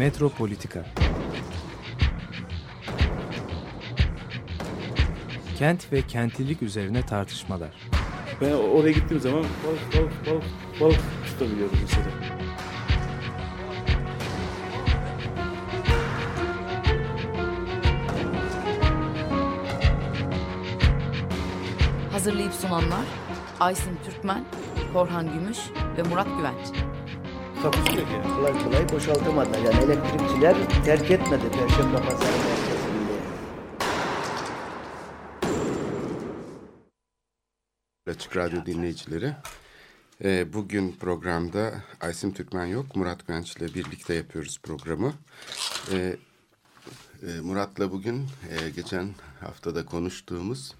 Metropolitika Kent ve kentlilik üzerine tartışmalar. Ben oraya gittiğim zaman balık balık balık balık tutabiliyorum mesela. Hazırlayıp sunanlar Aysin Türkmen, Korhan Gümüş ve Murat Güvenç. Takusuyor yani. kolay kolay boşaltamadılar. Yani elektrikçiler terk etmedi Perşembe Pazarı merkezinde. Açık Radyo dinleyicileri. Ee, bugün programda Aysim Türkmen yok, Murat Güvenç ile birlikte yapıyoruz programı. Ee, e, Murat'la bugün e, geçen haftada konuştuğumuz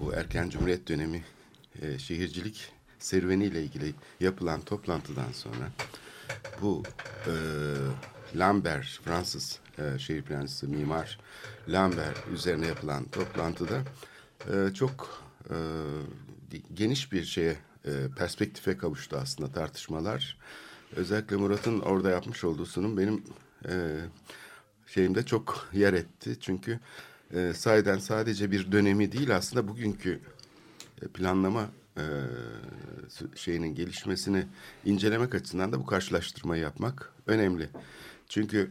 bu erken Cumhuriyet dönemi e, şehircilik serüveniyle ilgili yapılan toplantıdan sonra bu e, Lambert, Fransız e, şehir plancısı, mimar Lambert üzerine yapılan toplantıda e, çok e, geniş bir şeye e, perspektife kavuştu aslında tartışmalar. Özellikle Murat'ın orada yapmış olduğu sunum benim e, şeyimde çok yer etti. Çünkü e, sayeden sadece bir dönemi değil aslında bugünkü e, planlama e, şeyinin gelişmesini incelemek açısından da bu karşılaştırmayı yapmak önemli. Çünkü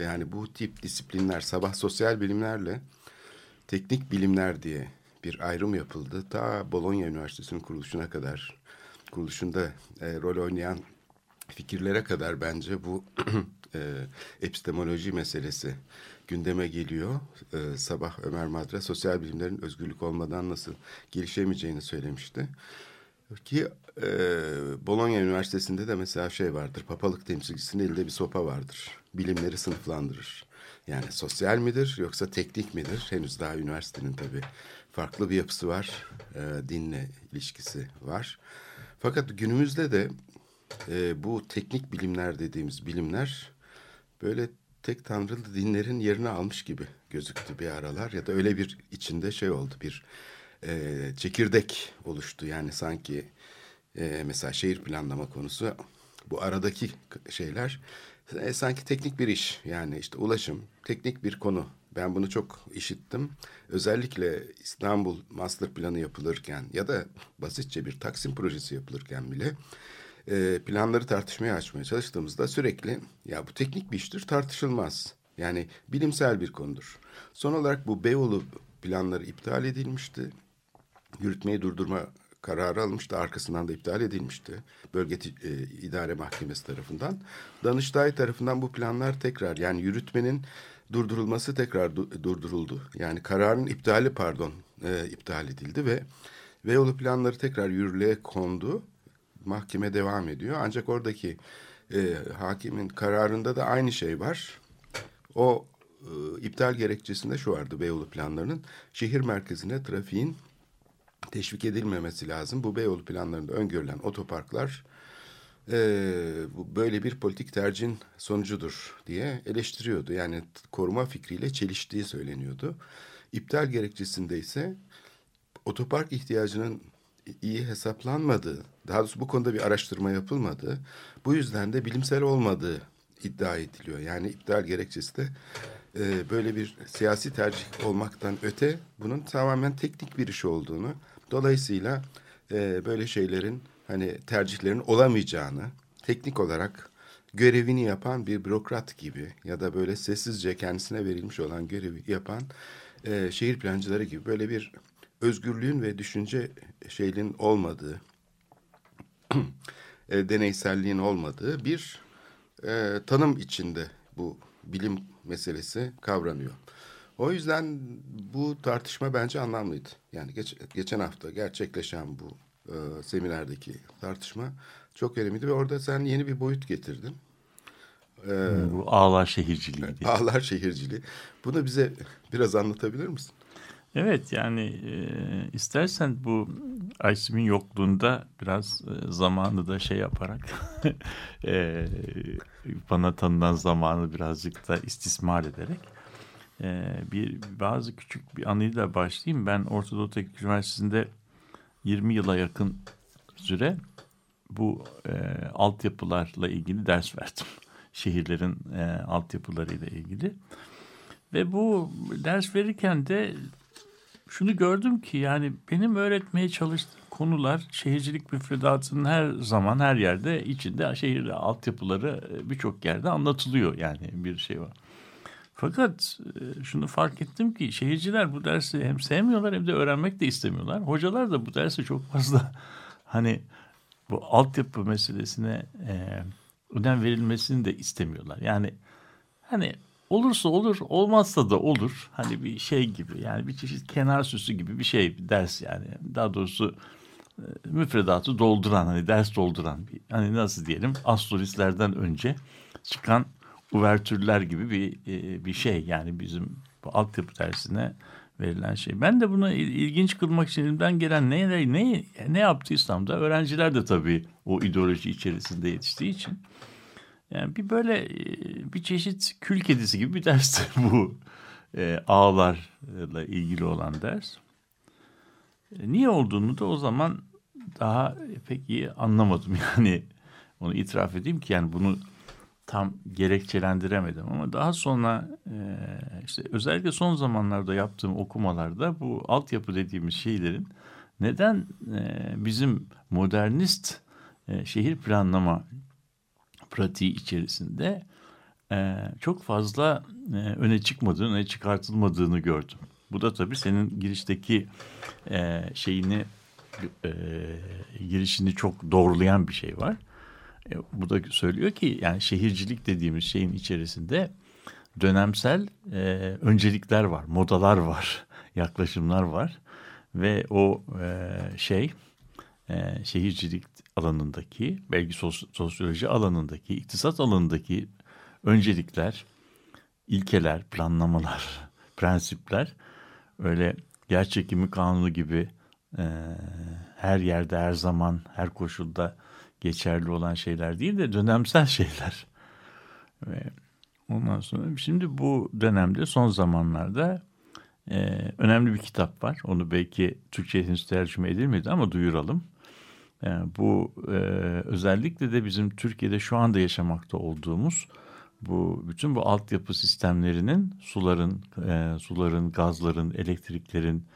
yani bu tip disiplinler sabah sosyal bilimlerle teknik bilimler diye bir ayrım yapıldı. Ta Bologna Üniversitesi'nin kuruluşuna kadar, kuruluşunda e, rol oynayan fikirlere kadar bence bu e, epistemoloji meselesi gündeme geliyor. E, sabah Ömer Madra sosyal bilimlerin özgürlük olmadan nasıl gelişemeyeceğini söylemişti. Ki e, Bologna Üniversitesi'nde de mesela şey vardır. Papalık temsilcisinin elinde bir sopa vardır. Bilimleri sınıflandırır. Yani sosyal midir yoksa teknik midir? Henüz daha üniversitenin tabii farklı bir yapısı var. E, dinle ilişkisi var. Fakat günümüzde de e, bu teknik bilimler dediğimiz bilimler böyle tek tanrılı dinlerin yerini almış gibi gözüktü bir aralar. Ya da öyle bir içinde şey oldu bir e, çekirdek oluştu. Yani sanki e, mesela şehir planlama konusu bu aradaki şeyler e, sanki teknik bir iş. Yani işte ulaşım teknik bir konu. Ben bunu çok işittim. Özellikle İstanbul master planı yapılırken ya da basitçe bir Taksim projesi yapılırken bile e, planları tartışmaya açmaya çalıştığımızda sürekli ya bu teknik bir iştir tartışılmaz. Yani bilimsel bir konudur. Son olarak bu Beyoğlu planları iptal edilmişti. Yürütmeyi durdurma kararı almıştı. Arkasından da iptal edilmişti. Bölge e, İdare Mahkemesi tarafından. Danıştay tarafından bu planlar tekrar yani yürütmenin durdurulması tekrar du durduruldu. Yani kararın iptali pardon e, iptal edildi ve Beyoğlu planları tekrar yürürlüğe kondu mahkeme devam ediyor. Ancak oradaki e, hakimin kararında da aynı şey var. O e, iptal gerekçesinde şu vardı Beyoğlu planlarının. Şehir merkezine trafiğin teşvik edilmemesi lazım. Bu Beyoğlu planlarında öngörülen otoparklar e, bu böyle bir politik tercihin sonucudur diye eleştiriyordu. Yani koruma fikriyle çeliştiği söyleniyordu. İptal gerekçesinde ise otopark ihtiyacının iyi hesaplanmadığı, daha doğrusu bu konuda bir araştırma yapılmadı. Bu yüzden de bilimsel olmadığı iddia ediliyor. Yani iptal gerekçesi de e, böyle bir siyasi tercih olmaktan öte bunun tamamen teknik bir iş olduğunu, dolayısıyla e, böyle şeylerin hani tercihlerin olamayacağını, teknik olarak görevini yapan bir bürokrat gibi ya da böyle sessizce kendisine verilmiş olan görevi yapan e, şehir plancıları gibi böyle bir özgürlüğün ve düşünce şeyliğin olmadığı, e, deneyselliğin olmadığı bir e, tanım içinde bu bilim meselesi kavranıyor. O yüzden bu tartışma bence anlamlıydı. Yani geç, geçen hafta gerçekleşen bu e, seminerdeki tartışma çok önemliydi ve orada sen yeni bir boyut getirdin. Ee, bu ağlar şehirciliği. Ağlar şehirciliği. Bunu bize biraz anlatabilir misin? Evet yani e, istersen bu Aysim'in yokluğunda biraz e, zamanı da şey yaparak e, bana tanınan zamanı birazcık da istismar ederek e, bir bazı küçük bir anıyla başlayayım. Ben Ortadoğu Teknik Üniversitesi'nde 20 yıla yakın süre bu e, altyapılarla ilgili ders verdim. şehirlerin e, altyapılarıyla ilgili. Ve bu ders verirken de şunu gördüm ki yani benim öğretmeye çalıştığım konular şehircilik müfredatının her zaman her yerde içinde şehir altyapıları e, birçok yerde anlatılıyor yani bir şey var. Fakat e, şunu fark ettim ki şehirciler bu dersi hem sevmiyorlar hem de öğrenmek de istemiyorlar. Hocalar da bu dersi çok fazla hani bu altyapı meselesine e, önem verilmesini de istemiyorlar. Yani hani olursa olur olmazsa da olur. Hani bir şey gibi yani bir çeşit kenar süsü gibi bir şey bir ders yani. Daha doğrusu e, müfredatı dolduran hani ders dolduran bir, hani nasıl diyelim astrolistlerden önce çıkan uvertürler gibi bir e, bir şey yani bizim bu altyapı dersine verilen şey. Ben de bunu ilginç kılmak için elimden gelen ne ne ne yaptıysam da öğrenciler de tabii o ideoloji içerisinde yetiştiği için yani bir böyle bir çeşit kül kedisi gibi bir ders bu e, ağlarla ilgili olan ders. E, niye olduğunu da o zaman daha pek iyi anlamadım yani onu itiraf edeyim ki yani bunu tam gerekçelendiremedim ama daha sonra e, işte özellikle son zamanlarda yaptığım okumalarda bu altyapı dediğimiz şeylerin neden e, bizim modernist e, şehir planlama pratiği içerisinde e, çok fazla e, öne çıkmadığını, öne çıkartılmadığını gördüm. Bu da tabii senin girişteki e, şeyini e, girişini çok doğrulayan bir şey var. E, bu da söylüyor ki yani şehircilik dediğimiz şeyin içerisinde dönemsel e, öncelikler var, modalar var, yaklaşımlar var ve o e, şey e, şehircilik alanındaki, belki sos, sosyoloji alanındaki, iktisat alanındaki öncelikler, ilkeler, planlamalar, prensipler öyle yer çekimi kanunu gibi e, her yerde, her zaman, her koşulda geçerli olan şeyler değil de dönemsel şeyler. Ve ondan sonra şimdi bu dönemde son zamanlarda e, önemli bir kitap var. Onu belki Türkçe'ye henüz tercüme edilmedi ama duyuralım. Yani bu e, özellikle de bizim Türkiye'de şu anda yaşamakta olduğumuz bu bütün bu altyapı sistemlerinin suların, e, suların, gazların, elektriklerin,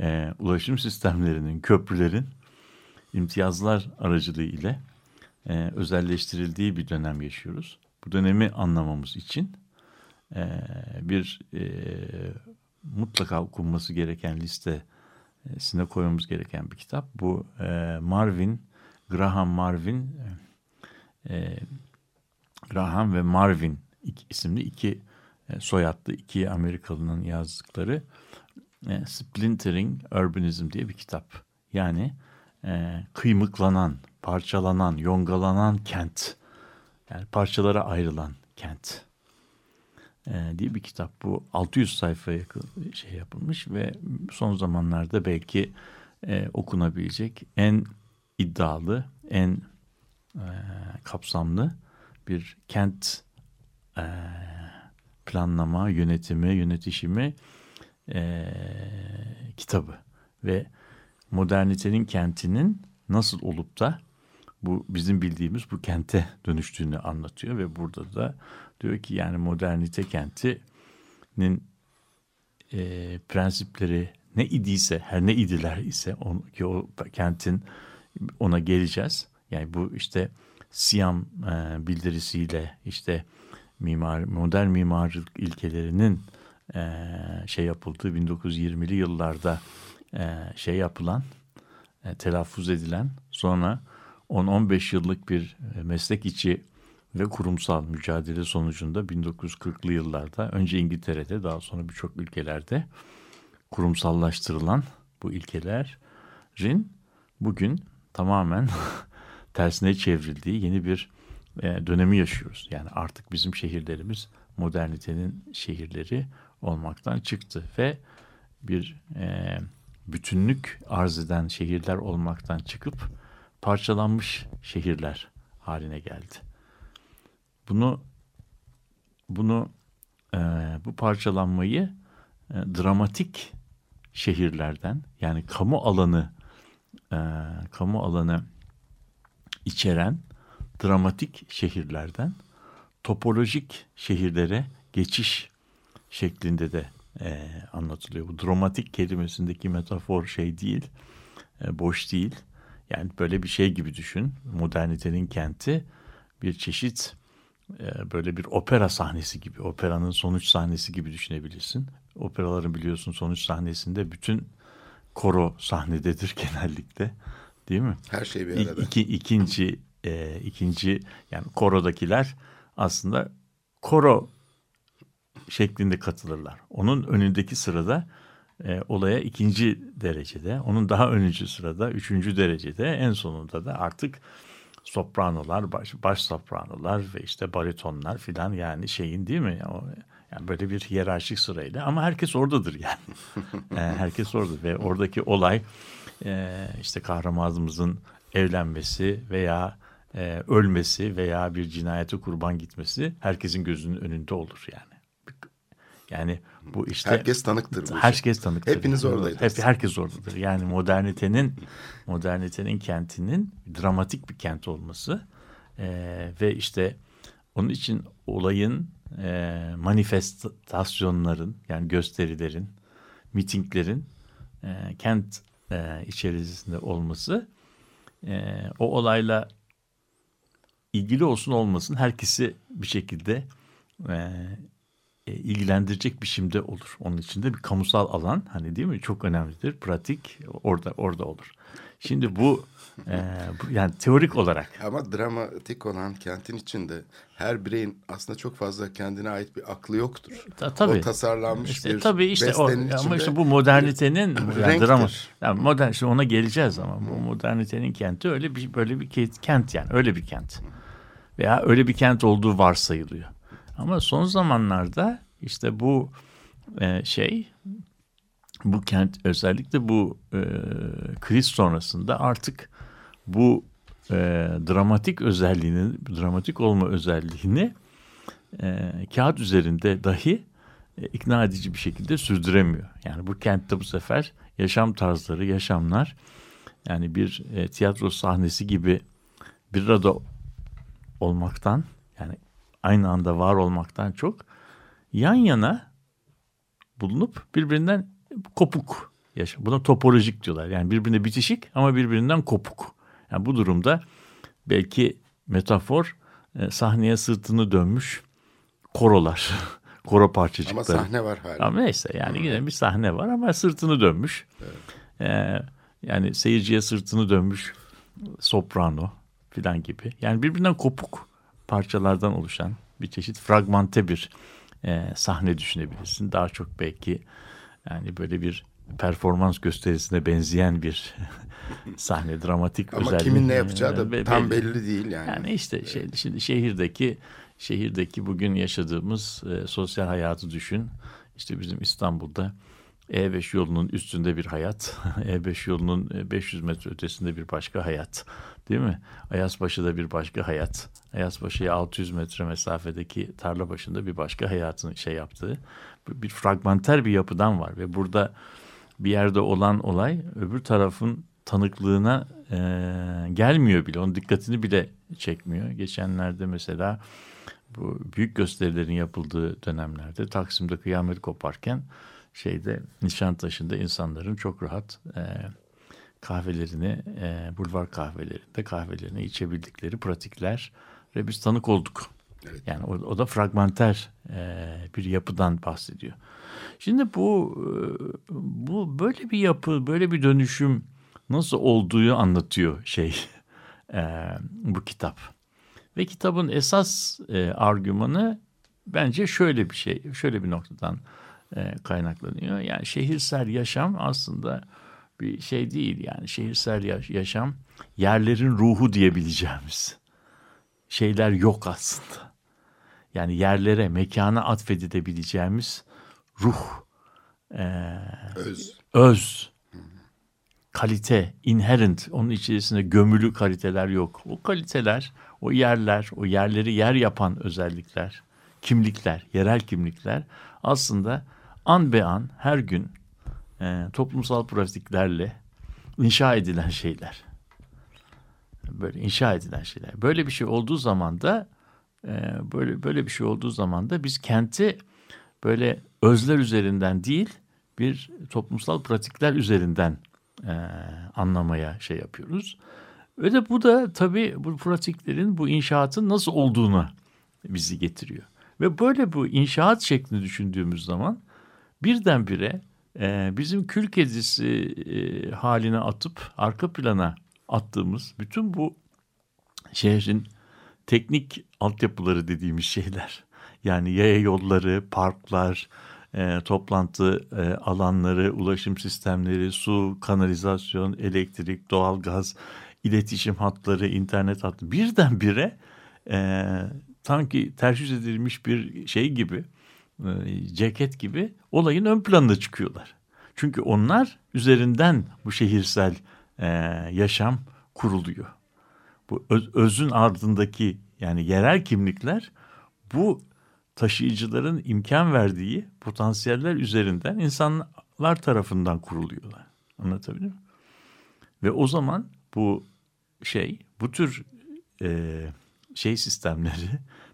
e, ulaşım sistemlerinin, köprülerin imtiyazlar aracılığı ile e, özelleştirildiği bir dönem yaşıyoruz. Bu dönemi anlamamız için e, bir e, mutlaka okunması gereken liste sine koymamız gereken bir kitap. Bu e, Marvin, Graham Marvin, e, Graham ve Marvin isimli iki e, soyadlı iki Amerikalının yazdıkları e, Splintering Urbanism diye bir kitap. Yani e, kıymıklanan, parçalanan, yongalanan kent. Yani parçalara ayrılan kent e, diye bir kitap. Bu 600 sayfaya şey yapılmış ve son zamanlarda belki e, okunabilecek en iddialı, en e, kapsamlı bir kent e, planlama, yönetimi, yönetişimi e, kitabı ve modernitenin kentinin nasıl olup da bu bizim bildiğimiz bu kente dönüştüğünü anlatıyor ve burada da diyor ki yani modernite kentinin e, prensipleri ne idiyse her ne idiler ise on, ki o kentin ona geleceğiz. Yani bu işte Siyam e, bildirisiyle işte mimar modern mimarlık ilkelerinin e, şey yapıldığı 1920'li yıllarda e, şey yapılan e, telaffuz edilen sonra 10-15 yıllık bir e, meslek içi ve kurumsal mücadele sonucunda 1940'lı yıllarda önce İngiltere'de daha sonra birçok ülkelerde kurumsallaştırılan bu ilkelerin bugün tamamen tersine çevrildiği yeni bir e, dönemi yaşıyoruz. Yani artık bizim şehirlerimiz modernitenin şehirleri olmaktan çıktı ve bir e, bütünlük arz eden şehirler olmaktan çıkıp parçalanmış şehirler haline geldi. Bunu bunu e, bu parçalanmayı e, dramatik şehirlerden yani kamu alanı e, kamu alanı içeren dramatik şehirlerden topolojik şehirlere geçiş şeklinde de e, anlatılıyor. Bu dramatik kelimesindeki metafor şey değil, e, boş değil. Yani böyle bir şey gibi düşün. Modernitenin kenti bir çeşit e, böyle bir opera sahnesi gibi, operanın sonuç sahnesi gibi düşünebilirsin. Operaların biliyorsun sonuç sahnesinde bütün koro sahnededir genellikle. Değil mi? Her şey bir arada. İki, ikinci, e, ikinci yani korodakiler aslında koro şeklinde katılırlar. Onun önündeki sırada e, olaya ikinci derecede, onun daha önüncü sırada üçüncü derecede, en sonunda da artık sopranolar, baş, baş sopranolar ve işte baritonlar filan yani şeyin değil mi? O, yani böyle bir hiyerarşik sırayla ama herkes oradadır yani. e, herkes orada ve oradaki olay e, işte kahramanımızın evlenmesi veya e, ölmesi veya bir cinayete kurban gitmesi herkesin gözünün önünde olur yani. Yani bu işte herkes tanıktır. Bu herkes tanıktır. Hepiniz oradaydınız. Hep herkes oradadır. Yani modernitenin modernitenin kentinin dramatik bir kent olması e, ve işte onun için olayın e, manifestasyonların yani gösterilerin, mitinglerin e, kent e, içerisinde olması e, o olayla ilgili olsun olmasın herkesi bir şekilde e, e, ilgilendirecek biçimde olur. Onun içinde bir kamusal alan hani değil mi çok önemlidir. Pratik orada orada olur. Şimdi bu, e, bu yani teorik olarak. Ama dramatik olan kentin içinde her bireyin aslında çok fazla kendine ait bir aklı yoktur. Ta, tabii. O tasarlanmış işte, bir tabii işte o, ama işte bu modernitenin yani drama, yani modern işte ona geleceğiz ama bu modernitenin kenti öyle bir böyle bir kent yani öyle bir kent. Veya öyle bir kent olduğu varsayılıyor. Ama son zamanlarda işte bu e, şey bu kent özellikle bu e, kriz sonrasında artık bu e, dramatik özelliğini, dramatik olma özelliğini e, kağıt üzerinde dahi e, ikna edici bir şekilde sürdüremiyor. Yani bu kentte bu sefer yaşam tarzları, yaşamlar yani bir e, tiyatro sahnesi gibi bir arada olmaktan yani aynı anda var olmaktan çok yan yana bulunup birbirinden kopuk yaşam. Buna topolojik diyorlar. Yani birbirine bitişik ama birbirinden kopuk. Yani bu durumda belki metafor e, sahneye sırtını dönmüş korolar. Koro parçacıkları. Ama sahne var hala. Ama neyse yani yine bir sahne var ama sırtını dönmüş. Evet. Ee, yani seyirciye sırtını dönmüş soprano filan gibi. Yani birbirinden kopuk parçalardan oluşan bir çeşit fragmante bir e, sahne düşünebilirsin. Daha çok belki yani böyle bir performans gösterisine benzeyen bir sahne dramatik Ama özelliği. kimin ne yapacağı da be, tam belli, belli değil yani. Yani işte şey, şimdi şehirdeki şehirdeki bugün yaşadığımız e, sosyal hayatı düşün. İşte bizim İstanbul'da e5 yolunun üstünde bir hayat, E5 yolunun 500 metre ötesinde bir başka hayat. Değil mi? Ayazbaşı'da bir başka hayat. Ayazbaşı'ya 600 metre mesafedeki tarla başında bir başka hayatın şey yaptığı bir fragmenter bir yapıdan var ve burada bir yerde olan olay öbür tarafın tanıklığına e, gelmiyor bile. Onun dikkatini bile çekmiyor. Geçenlerde mesela bu büyük gösterilerin yapıldığı dönemlerde Taksim'de kıyamet koparken şeyde Nişantaşı'nda insanların çok rahat e, kahvelerini e, bulvar kahvelerinde kahvelerini içebildikleri pratikler ve biz tanık olduk. Evet. Yani o, o da fragmenter e, bir yapıdan bahsediyor. Şimdi bu e, bu böyle bir yapı, böyle bir dönüşüm nasıl olduğu anlatıyor şey e, bu kitap. Ve kitabın esas e, argümanı bence şöyle bir şey, şöyle bir noktadan e, kaynaklanıyor. Yani şehirsel yaşam aslında bir şey değil yani şehirsel yaşam yerlerin ruhu diyebileceğimiz şeyler yok aslında. Yani yerlere, mekana atfedilebileceğimiz ruh, e, öz, öz kalite, inherent, onun içerisinde gömülü kaliteler yok. O kaliteler, o yerler, o yerleri yer yapan özellikler, kimlikler, yerel kimlikler aslında an be an her gün e, toplumsal pratiklerle inşa edilen şeyler. Böyle inşa edilen şeyler. Böyle bir şey olduğu zaman da e, böyle böyle bir şey olduğu zaman da biz kenti böyle özler üzerinden değil bir toplumsal pratikler üzerinden e, anlamaya şey yapıyoruz. Ve de bu da tabii bu pratiklerin bu inşaatın nasıl olduğunu bizi getiriyor. Ve böyle bu inşaat şeklini düşündüğümüz zaman birdenbire e, bizim kül kedisi e, haline atıp arka plana attığımız bütün bu şehrin teknik altyapıları dediğimiz şeyler. Yani yaya yolları, parklar, e, toplantı e, alanları, ulaşım sistemleri, su, kanalizasyon, elektrik, doğalgaz, iletişim hatları, internet hatları birdenbire e, sanki tercih edilmiş bir şey gibi, ceket gibi olayın ön planına çıkıyorlar. Çünkü onlar üzerinden bu şehirsel e, yaşam kuruluyor. Bu öz, özün ardındaki yani yerel kimlikler bu taşıyıcıların imkan verdiği potansiyeller üzerinden insanlar tarafından kuruluyorlar. Anlatabiliyor muyum? Ve o zaman bu şey, bu tür e, şey sistemleri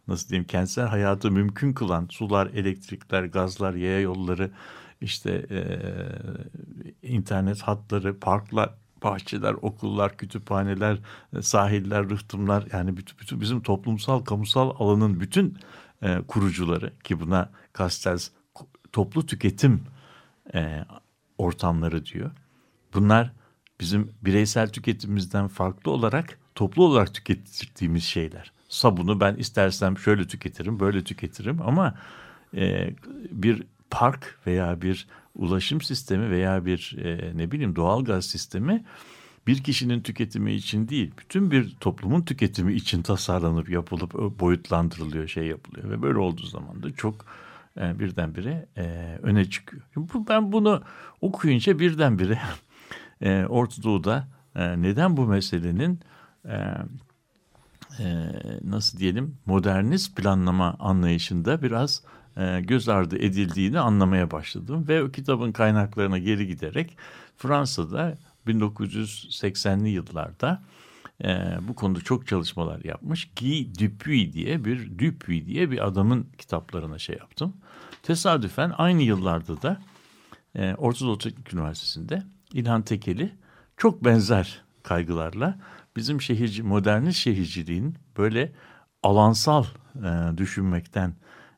nasıl diyeyim kentsel hayatı mümkün kılan sular, elektrikler, gazlar, yaya yolları, işte e, internet hatları, parklar, bahçeler, okullar, kütüphaneler, sahiller, rıhtımlar yani bütün, bütün bizim toplumsal, kamusal alanın bütün e, kurucuları ki buna Castells toplu tüketim e, ortamları diyor. Bunlar bizim bireysel tüketimimizden farklı olarak toplu olarak tükettiğimiz şeyler. Sabunu ben istersem şöyle tüketirim, böyle tüketirim ama e, bir park veya bir ulaşım sistemi veya bir e, ne bileyim doğal gaz sistemi bir kişinin tüketimi için değil, bütün bir toplumun tüketimi için tasarlanıp yapılıp boyutlandırılıyor, şey yapılıyor ve böyle olduğu zaman da çok e, birdenbire e, öne çıkıyor. Bu, ben bunu okuyunca birdenbire e, Orta Doğu'da e, neden bu meselenin e, e, nasıl diyelim modernist planlama anlayışında biraz e, göz ardı edildiğini anlamaya başladım ve o kitabın kaynaklarına geri giderek Fransa'da 1980'li yıllarda e, bu konuda çok çalışmalar yapmış. Guy Dupuy diye bir Dupuy diye bir adamın kitaplarına şey yaptım. Tesadüfen aynı yıllarda da e, Orta Teknik Üniversitesi'nde İlhan Tekeli çok benzer kaygılarla bizim şehirci modernist şehirciliğin böyle alansal e, düşünmekten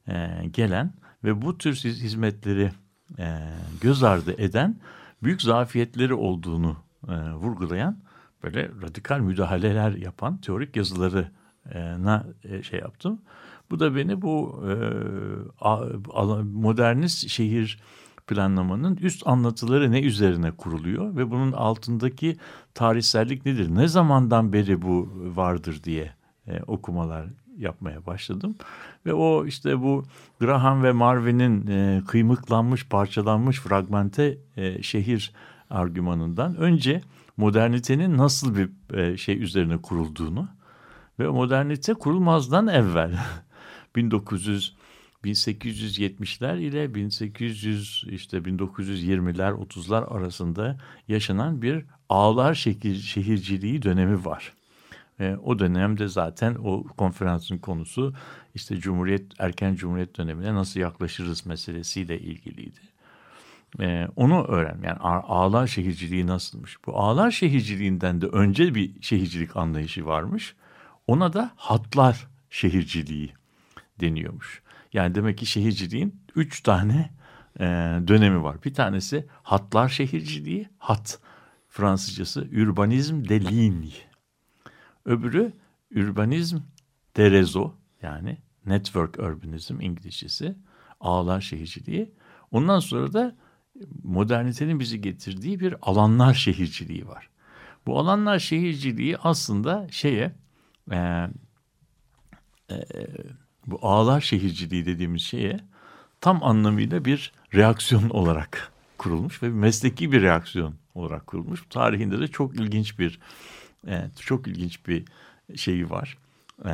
e, gelen ve bu tür hizmetleri e, göz ardı eden büyük zafiyetleri olduğunu e, vurgulayan böyle radikal müdahaleler yapan teorik yazılarına e, şey yaptım. Bu da beni bu e, modernist şehir planlamanın üst anlatıları ne üzerine kuruluyor ve bunun altındaki tarihsellik nedir? Ne zamandan beri bu vardır diye e, okumalar yapmaya başladım. Ve o işte bu Graham ve Marvin'in e, kıymıklanmış, parçalanmış fragmente e, şehir argümanından önce modernitenin nasıl bir e, şey üzerine kurulduğunu ve modernite kurulmazdan evvel 1900 1870'ler ile 1800 işte 1920'ler 30'lar arasında yaşanan bir ağlar şehir, şehirciliği dönemi var. E, o dönemde zaten o konferansın konusu işte Cumhuriyet erken Cumhuriyet dönemine nasıl yaklaşırız meselesiyle ilgiliydi. E, onu öğren. Yani ağlar şehirciliği nasılmış? Bu ağlar şehirciliğinden de önce bir şehircilik anlayışı varmış. Ona da hatlar şehirciliği deniyormuş. Yani demek ki şehirciliğin üç tane e, dönemi var. Bir tanesi hatlar şehirciliği, hat Fransızcası urbanizm de ligne. Öbürü urbanizm de rezo yani network urbanism İngilizcesi ağlar şehirciliği. Ondan sonra da modernitenin bizi getirdiği bir alanlar şehirciliği var. Bu alanlar şehirciliği aslında şeye e, e, bu ağlar şehirciliği dediğimiz şeye tam anlamıyla bir reaksiyon olarak kurulmuş ve mesleki bir reaksiyon olarak kurulmuş. Tarihinde de çok ilginç bir Evet, çok ilginç bir şeyi var. Ee,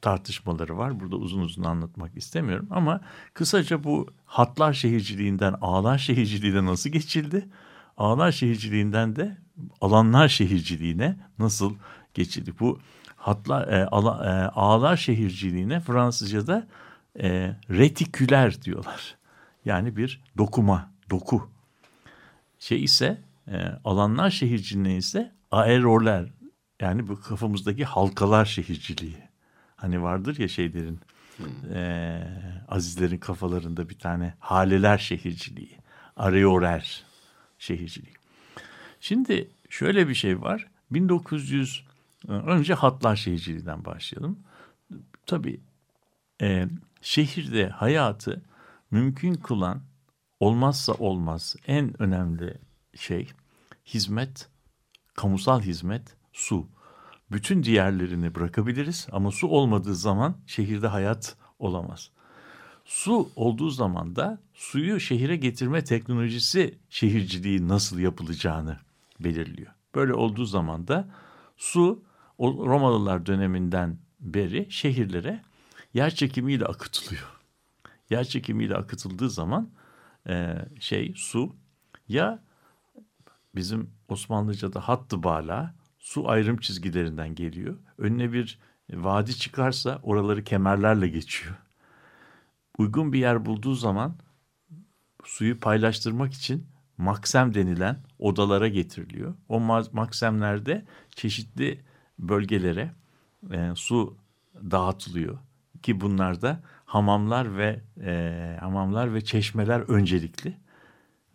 tartışmaları var. Burada uzun uzun anlatmak istemiyorum ama kısaca bu hatlar şehirciliğinden ağlar şehirciliğine nasıl geçildi? Ağlar şehirciliğinden de alanlar şehirciliğine nasıl geçildi? Bu hatla, e, ala, e, ağlar şehirciliğine Fransızca'da e, retiküler diyorlar. Yani bir dokuma, doku. Şey ise e, alanlar şehirciliğine ise aeroler yani bu kafamızdaki halkalar şehirciliği. Hani vardır ya şeylerin e, azizlerin kafalarında bir tane haleler şehirciliği. Areorer şehirciliği. Şimdi şöyle bir şey var. 1900 önce hatlar şehirciliğinden başlayalım. Tabii e, şehirde hayatı mümkün kılan olmazsa olmaz en önemli şey hizmet, kamusal hizmet, su. Bütün diğerlerini bırakabiliriz ama su olmadığı zaman şehirde hayat olamaz. Su olduğu zaman da suyu şehire getirme teknolojisi şehirciliği nasıl yapılacağını belirliyor. Böyle olduğu zaman da su Romalılar döneminden beri şehirlere yer çekimiyle akıtılıyor. Yer çekimiyle akıtıldığı zaman e, şey su ya bizim Osmanlıca'da hattı bala su ayrım çizgilerinden geliyor. Önüne bir vadi çıkarsa oraları kemerlerle geçiyor. Uygun bir yer bulduğu zaman suyu paylaştırmak için maksem denilen odalara getiriliyor. O maksemlerde çeşitli bölgelere e, su dağıtılıyor ki bunlarda hamamlar ve e, hamamlar ve çeşmeler öncelikli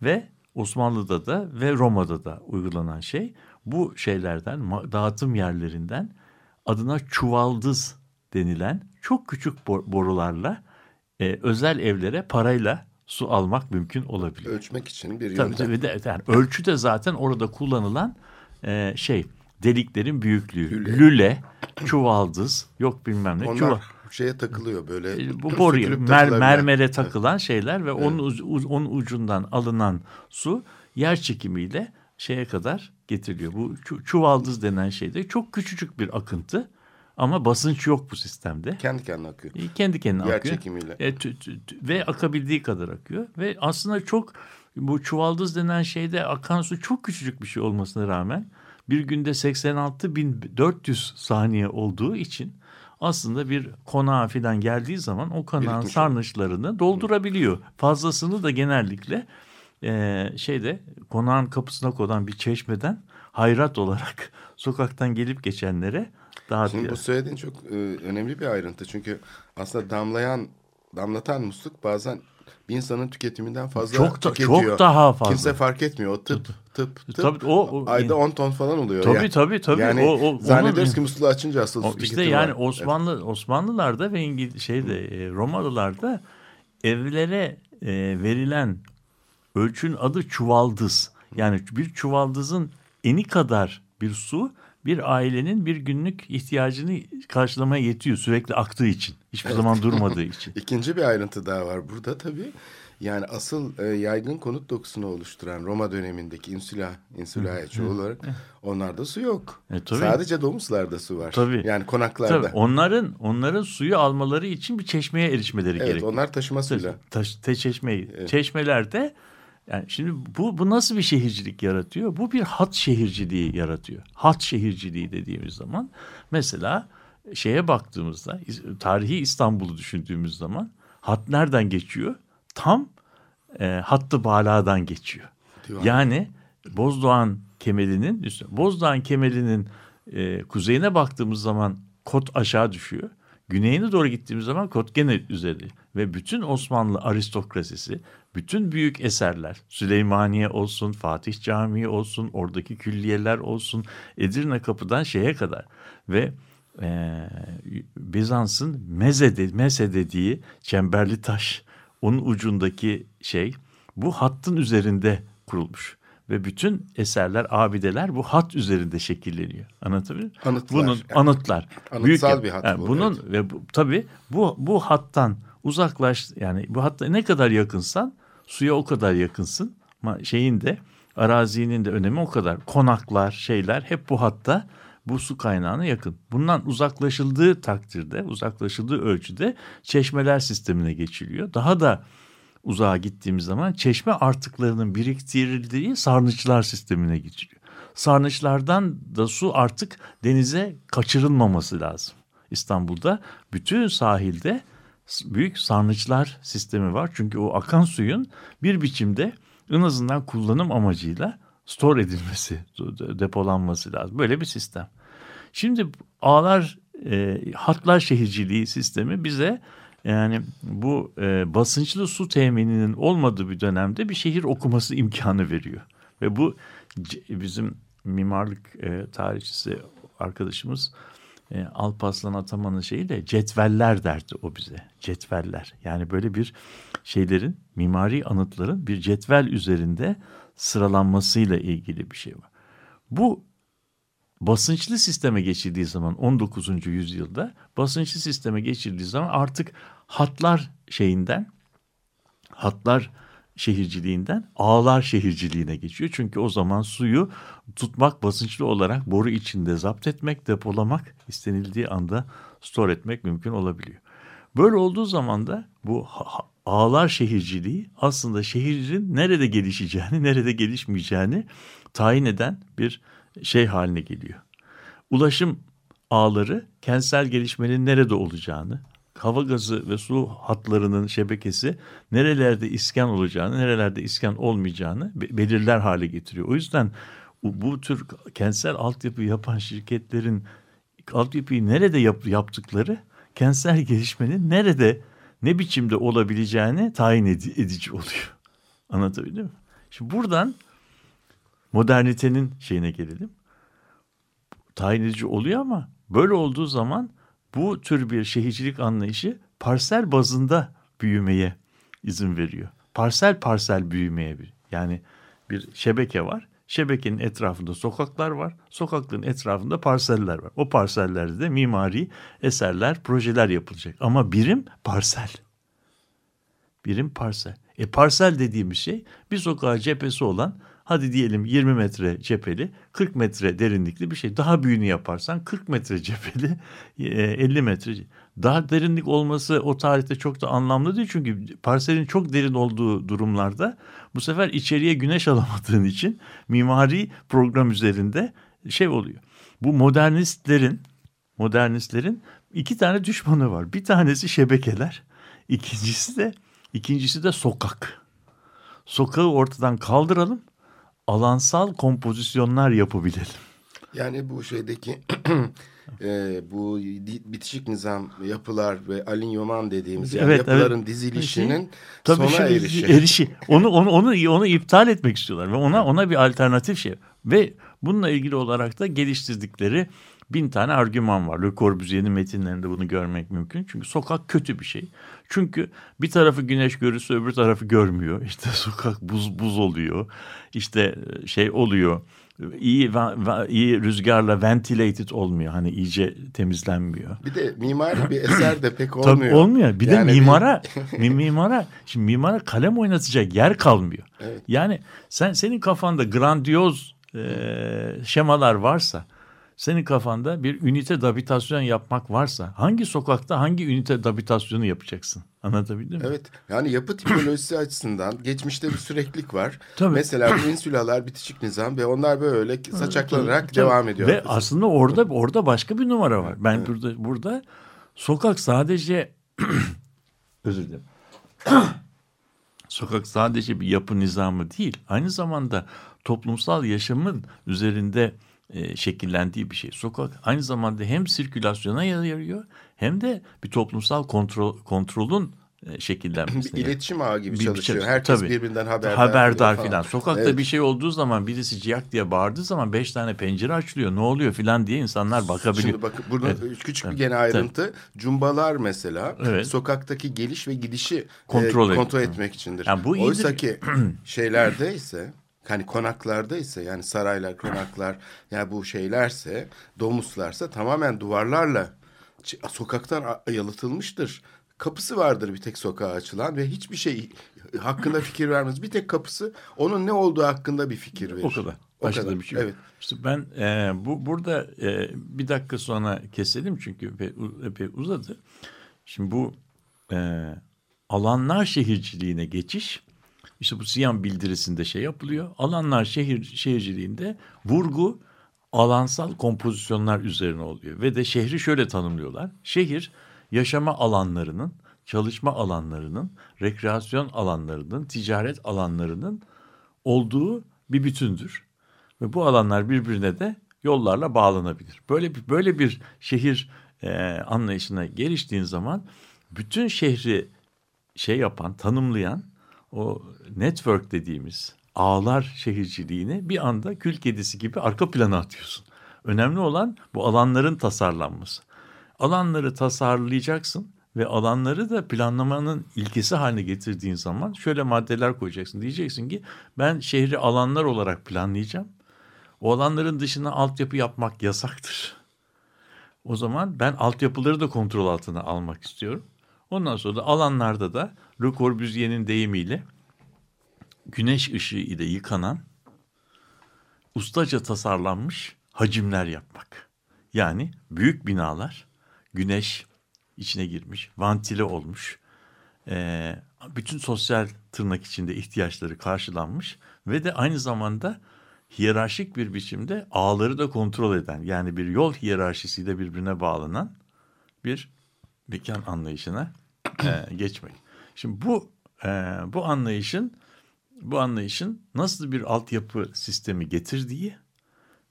ve Osmanlı'da da ve Roma'da da uygulanan şey bu şeylerden dağıtım yerlerinden adına çuvaldız denilen çok küçük borularla e, özel evlere parayla su almak mümkün olabiliyor. Ölçmek için bir yöntem. Tabii, tabii yani ölçü de zaten orada kullanılan e, şey deliklerin büyüklüğü. Lüle, Lüle çuvaldız yok bilmem ne. Onlar Çuval... şeye takılıyor böyle. E, bu boruya mer, mermere takılan evet. şeyler ve evet. onun, onun ucundan alınan su yer çekimiyle şeye kadar getiriliyor. Bu çuvaldız denen şeyde çok küçücük bir akıntı ama basınç yok bu sistemde. Kendi kendine akıyor. E, kendi kendine Yer akıyor. Yer çekimiyle. E, tü, tü, tü, ve akabildiği kadar akıyor. Ve aslında çok bu çuvaldız denen şeyde akan su çok küçücük bir şey olmasına rağmen bir günde 86.400 saniye olduğu için aslında bir konağa falan geldiği zaman o konağın sarnıçlarını doldurabiliyor. Fazlasını da genellikle e, şeyde konağın kapısına konan bir çeşmeden hayrat olarak sokaktan gelip geçenlere dağıtıyor. Şimdi bu söylediğin çok e, önemli bir ayrıntı. Çünkü aslında damlayan, damlatan musluk bazen bir insanın tüketiminden fazla çok da, tüketiyor. Çok daha fazla. Kimse fark etmiyor. O tıp tıp tıp. Tabii, o, o, ayda 10 ton falan oluyor. Tabii yani. tabii tabii. Yani o, o, zannediyoruz onun, ki musluğu açınca asıl o, işte yani var. Osmanlı evet. Osmanlılarda ve İngiliz şeyde e, Romalılarda evlere e, verilen ölçün adı çuvaldız. Yani bir çuvaldızın eni kadar bir su bir ailenin bir günlük ihtiyacını karşılamaya yetiyor sürekli aktığı için. Hiçbir evet. zaman durmadığı için. İkinci bir ayrıntı daha var burada tabii. Yani asıl e, yaygın konut dokusunu oluşturan Roma dönemindeki insula, insula çoğu olarak onlarda su yok. E, tabii. Sadece domuslarda su var. Tabii. Yani konaklarda. Tabii. Onların onların suyu almaları için bir çeşmeye erişmeleri evet, gerekiyor. onlar taşıma suyla. Taş, te çeşmeyi. Evet. Çeşmelerde yani şimdi bu, bu nasıl bir şehircilik yaratıyor? Bu bir hat şehirciliği yaratıyor. Hat şehirciliği dediğimiz zaman mesela şeye baktığımızda tarihi İstanbul'u düşündüğümüz zaman hat nereden geçiyor? Tam e, hattı baladan geçiyor. Divan. Yani Bozdoğan kemelinin üstü. Bozdoğan kemelinin e, kuzeyine baktığımız zaman kot aşağı düşüyor. Güneyine doğru gittiğimiz zaman kot gene üzeri ve bütün Osmanlı aristokrasisi, bütün büyük eserler, Süleymaniye olsun, Fatih Camii olsun, oradaki külliyeler olsun, Edirne Kapı'dan şeye kadar ve e, Bizans'ın meze, de, meze dediği çemberli taş, onun ucundaki şey bu hattın üzerinde kurulmuş ve bütün eserler, abideler bu hat üzerinde şekilleniyor. Anlatabiliyor muyum? Anıtlar. Bunun yani. anıtlar. Anıtsal büyük, bir hat yani bu. Bunun evet. ve bu, tabii bu bu hattan uzaklaş yani bu hatta ne kadar yakınsan suya o kadar yakınsın. Ama şeyin de arazinin de önemi o kadar. Konaklar, şeyler hep bu hatta bu su kaynağına yakın. Bundan uzaklaşıldığı takdirde, uzaklaşıldığı ölçüde çeşmeler sistemine geçiliyor. Daha da uzağa gittiğimiz zaman çeşme artıklarının biriktirildiği sarnıçlar sistemine geçiliyor. sarnıçlardan da su artık denize kaçırılmaması lazım. İstanbul'da bütün sahilde büyük sarnıçlar sistemi var. Çünkü o akan suyun bir biçimde en azından kullanım amacıyla store edilmesi, depolanması lazım. Böyle bir sistem. Şimdi ağlar, e, hatlar şehirciliği sistemi bize yani bu e, basınçlı su temininin olmadığı bir dönemde bir şehir okuması imkanı veriyor. Ve bu bizim mimarlık e, tarihçisi arkadaşımız e, Alparslan Ataman'ın şeyi de cetveller derdi o bize. Cetveller. Yani böyle bir şeylerin mimari anıtların bir cetvel üzerinde sıralanmasıyla ilgili bir şey var. Bu basınçlı sisteme geçildiği zaman 19. yüzyılda basınçlı sisteme geçildiği zaman artık hatlar şeyinden hatlar şehirciliğinden ağlar şehirciliğine geçiyor. Çünkü o zaman suyu tutmak basınçlı olarak boru içinde zapt etmek, depolamak istenildiği anda store etmek mümkün olabiliyor. Böyle olduğu zaman da bu ağlar şehirciliği aslında şehrin nerede gelişeceğini, nerede gelişmeyeceğini tayin eden bir şey haline geliyor. Ulaşım ağları kentsel gelişmenin nerede olacağını, hava gazı ve su hatlarının şebekesi nerelerde iskan olacağını, nerelerde iskan olmayacağını belirler hale getiriyor. O yüzden bu tür kentsel altyapı yapan şirketlerin altyapıyı nerede yap, yaptıkları kentsel gelişmenin nerede ne biçimde olabileceğini tayin edici oluyor. Anlatabildim mi? Şimdi buradan modernitenin şeyine gelelim. Tayin edici oluyor ama böyle olduğu zaman bu tür bir şehircilik anlayışı parsel bazında büyümeye izin veriyor. Parsel parsel büyümeye bir yani bir şebeke var. Şebekenin etrafında sokaklar var. Sokakların etrafında parseller var. O parsellerde de mimari eserler, projeler yapılacak. Ama birim parsel. Birim parsel. E parsel dediğimiz şey bir sokağa cephesi olan hadi diyelim 20 metre cepheli 40 metre derinlikli bir şey. Daha büyüğünü yaparsan 40 metre cepheli 50 e, metre. Daha derinlik olması o tarihte çok da anlamlı değil. Çünkü parselin çok derin olduğu durumlarda bu sefer içeriye güneş alamadığın için mimari program üzerinde şey oluyor. Bu modernistlerin modernistlerin iki tane düşmanı var. Bir tanesi şebekeler. İkincisi de ikincisi de sokak. Sokağı ortadan kaldıralım alansal kompozisyonlar yapabilelim. Yani bu şeydeki e, bu bitişik nizam yapılar ve alinyoman dediğimiz yani evet, yapıların evet. dizilişinin Tabii sona şey, erişi. erişi. Onu onu onu onu iptal etmek istiyorlar ve ona ona bir alternatif şey ve bununla ilgili olarak da geliştirdikleri bin tane argüman var. Le Corbusier'in metinlerinde bunu görmek mümkün. Çünkü sokak kötü bir şey. Çünkü bir tarafı güneş görürse öbür tarafı görmüyor. İşte sokak buz buz oluyor. İşte e, şey oluyor. İyi iyi rüzgarla ventilated olmuyor. Hani iyice temizlenmiyor. Bir de mimari bir eser de pek olmuyor. Tabii olmuyor. Bir yani de mimara bir... mimara şimdi mimara kalem oynatacak yer kalmıyor. Evet. Yani sen senin kafanda grandiyoz e, şemalar varsa senin kafanda bir ünite dabitasyon yapmak varsa hangi sokakta hangi ünite dabitasyonu yapacaksın? Anlatabildim mi? Evet. Yani yapı tipolojisi açısından geçmişte bir süreklilik var. Tabii. Mesela insülalar bitişik nizam ve onlar böyle saçaklanarak Tabii. devam ediyor. Ve aslında orada orada başka bir numara var. Ben evet. burada burada sokak sadece özür dilerim. sokak sadece bir yapı nizamı değil. Aynı zamanda toplumsal yaşamın üzerinde e, şekillendiği bir şey. Sokak aynı zamanda hem sirkülasyona yarıyor hem de bir toplumsal kontrol kontrolün e, şekillenmesine. Bir iletişim ağı gibi bir, çalışıyor. Herkes tabii, birbirinden haberdar. Haberdar filan. Sokakta evet. bir şey olduğu zaman birisi ciyak diye bağırdığı zaman beş tane pencere açılıyor. Ne oluyor filan diye insanlar bakabiliyor. Şimdi bakın burada evet. küçük evet. bir gene ayrıntı. Tabii. Cumbalar mesela evet. sokaktaki geliş ve gidişi kontrol, e, kontrol etmek içindir. Yani bu Oysa ki şeylerde ise hani konaklarda ise yani saraylar, konaklar yani bu şeylerse, domuslarsa tamamen duvarlarla sokaktan yalıtılmıştır. Kapısı vardır bir tek sokağa açılan ve hiçbir şey hakkında fikir vermez. Bir tek kapısı onun ne olduğu hakkında bir fikir verir. O kadar. Başka kadar. bir şey Evet. İşte ben e, bu burada e, bir dakika sonra keselim çünkü epey, epey uzadı. Şimdi bu e, alanlar şehirciliğine geçiş İşte bu Siyan bildirisinde şey yapılıyor. Alanlar şehir şehirciliğinde vurgu alansal kompozisyonlar üzerine oluyor. Ve de şehri şöyle tanımlıyorlar. Şehir yaşama alanlarının, çalışma alanlarının, rekreasyon alanlarının, ticaret alanlarının olduğu bir bütündür. Ve bu alanlar birbirine de yollarla bağlanabilir. Böyle bir böyle bir şehir e, anlayışına geliştiğin zaman bütün şehri şey yapan, tanımlayan o network dediğimiz ağlar şehirciliğini bir anda kül kedisi gibi arka plana atıyorsun. Önemli olan bu alanların tasarlanması. Alanları tasarlayacaksın ve alanları da planlamanın ilkesi haline getirdiğin zaman şöyle maddeler koyacaksın. Diyeceksin ki ben şehri alanlar olarak planlayacağım. O alanların dışına altyapı yapmak yasaktır. O zaman ben altyapıları da kontrol altına almak istiyorum. Ondan sonra da alanlarda da Le Corbusier'in deyimiyle güneş ışığı ile yıkanan ustaca tasarlanmış hacimler yapmak. Yani büyük binalar güneş içine girmiş, vantile olmuş, e, bütün sosyal tırnak içinde ihtiyaçları karşılanmış ve de aynı zamanda hiyerarşik bir biçimde ağları da kontrol eden yani bir yol hiyerarşisiyle birbirine bağlanan bir mekan anlayışına e, geçmek. Şimdi bu e, bu anlayışın bu anlayışın nasıl bir altyapı sistemi getirdiği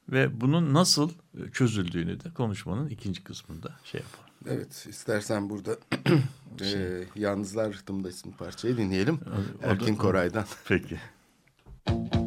ve bunun nasıl çözüldüğünü de konuşmanın ikinci kısmında şey yapalım. Evet, istersen burada e, Yalnızlar Rıhtımda isim parçayı dinleyelim. O- o Erkin da- Koray'dan. Peki. Bir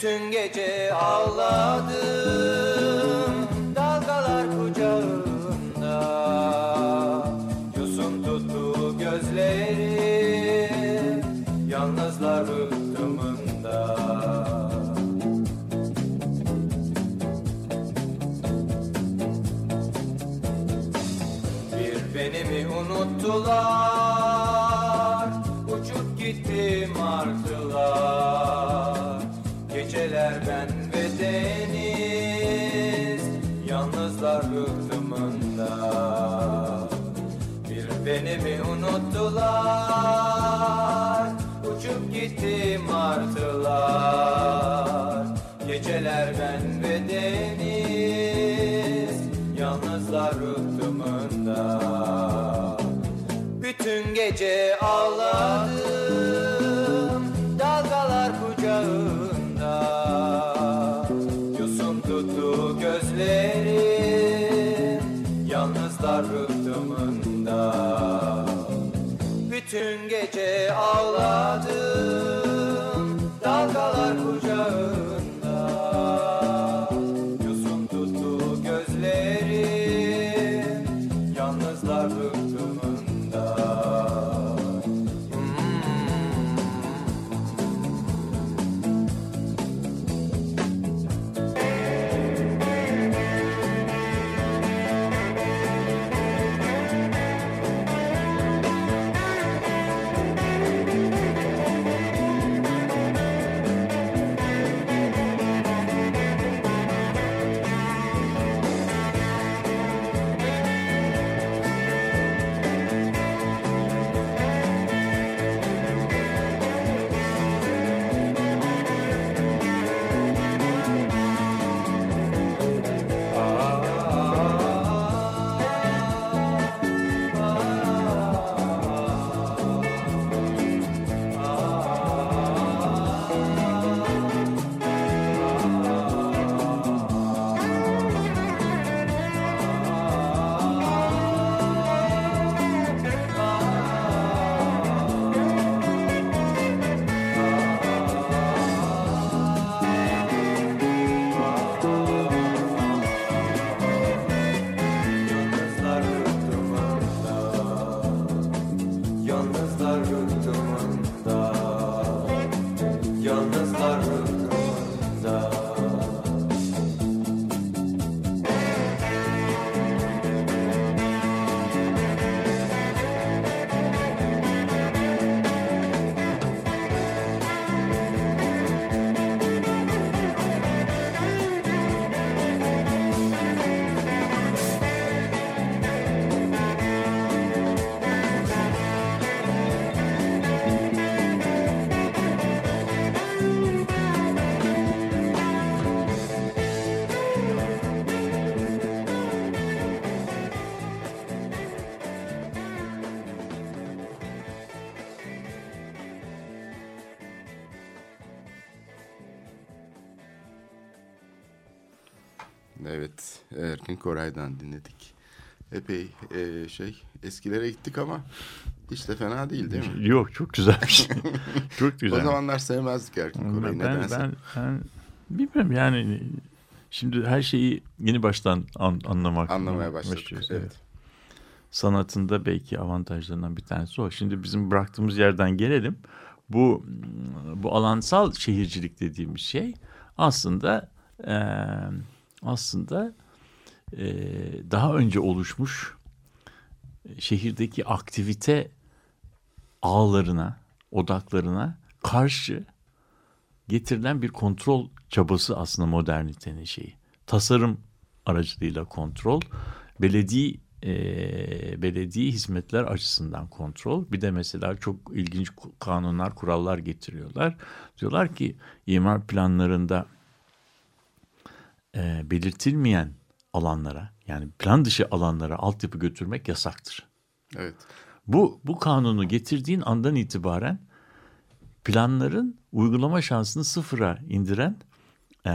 bütün gece ağladım Evet, Erkin Koray'dan dinledik. Epey e, şey eskilere gittik ama hiç de fena değil değil mi? Yok çok güzelmiş. çok güzel. O zamanlar sevmezdik Erkin Koray'ı ben, nedense. ben, ben bilmiyorum yani şimdi her şeyi yeni baştan an, anlamak Anlamaya başladık. başlıyoruz, Evet. Sanatında belki avantajlarından bir tanesi o. Şimdi bizim bıraktığımız yerden gelelim. Bu bu alansal şehircilik dediğimiz şey aslında e, aslında e, daha önce oluşmuş şehirdeki aktivite ağlarına, odaklarına karşı getirilen bir kontrol çabası aslında modernitenin şeyi. Tasarım aracılığıyla kontrol, belediye e, belediye hizmetler açısından kontrol. Bir de mesela çok ilginç kanunlar, kurallar getiriyorlar. Diyorlar ki imar planlarında e, belirtilmeyen alanlara yani plan dışı alanlara altyapı götürmek yasaktır. Evet. Bu, bu kanunu getirdiğin andan itibaren planların uygulama şansını sıfıra indiren e,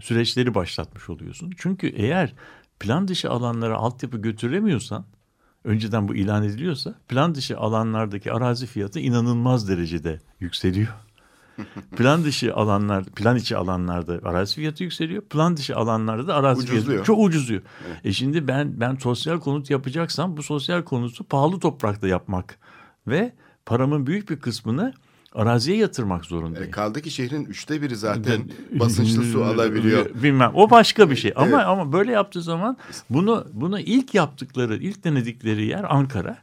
süreçleri başlatmış oluyorsun. Çünkü eğer plan dışı alanlara altyapı götüremiyorsan, önceden bu ilan ediliyorsa plan dışı alanlardaki arazi fiyatı inanılmaz derecede yükseliyor. Plan dışı alanlar, plan içi alanlarda arazi fiyatı yükseliyor. Plan dışı alanlarda da arazi Ucuzluyor. fiyatı çok ucuzuyor. E şimdi ben ben sosyal konut yapacaksam bu sosyal konutu pahalı toprakta yapmak ve paramın büyük bir kısmını araziye yatırmak zorundayım. E, kaldı ki şehrin üçte biri zaten basınçlı su alabiliyor. Bilmem o başka bir şey. Ama Evet. ama böyle yaptığı zaman bunu bunu ilk yaptıkları, ilk denedikleri yer Ankara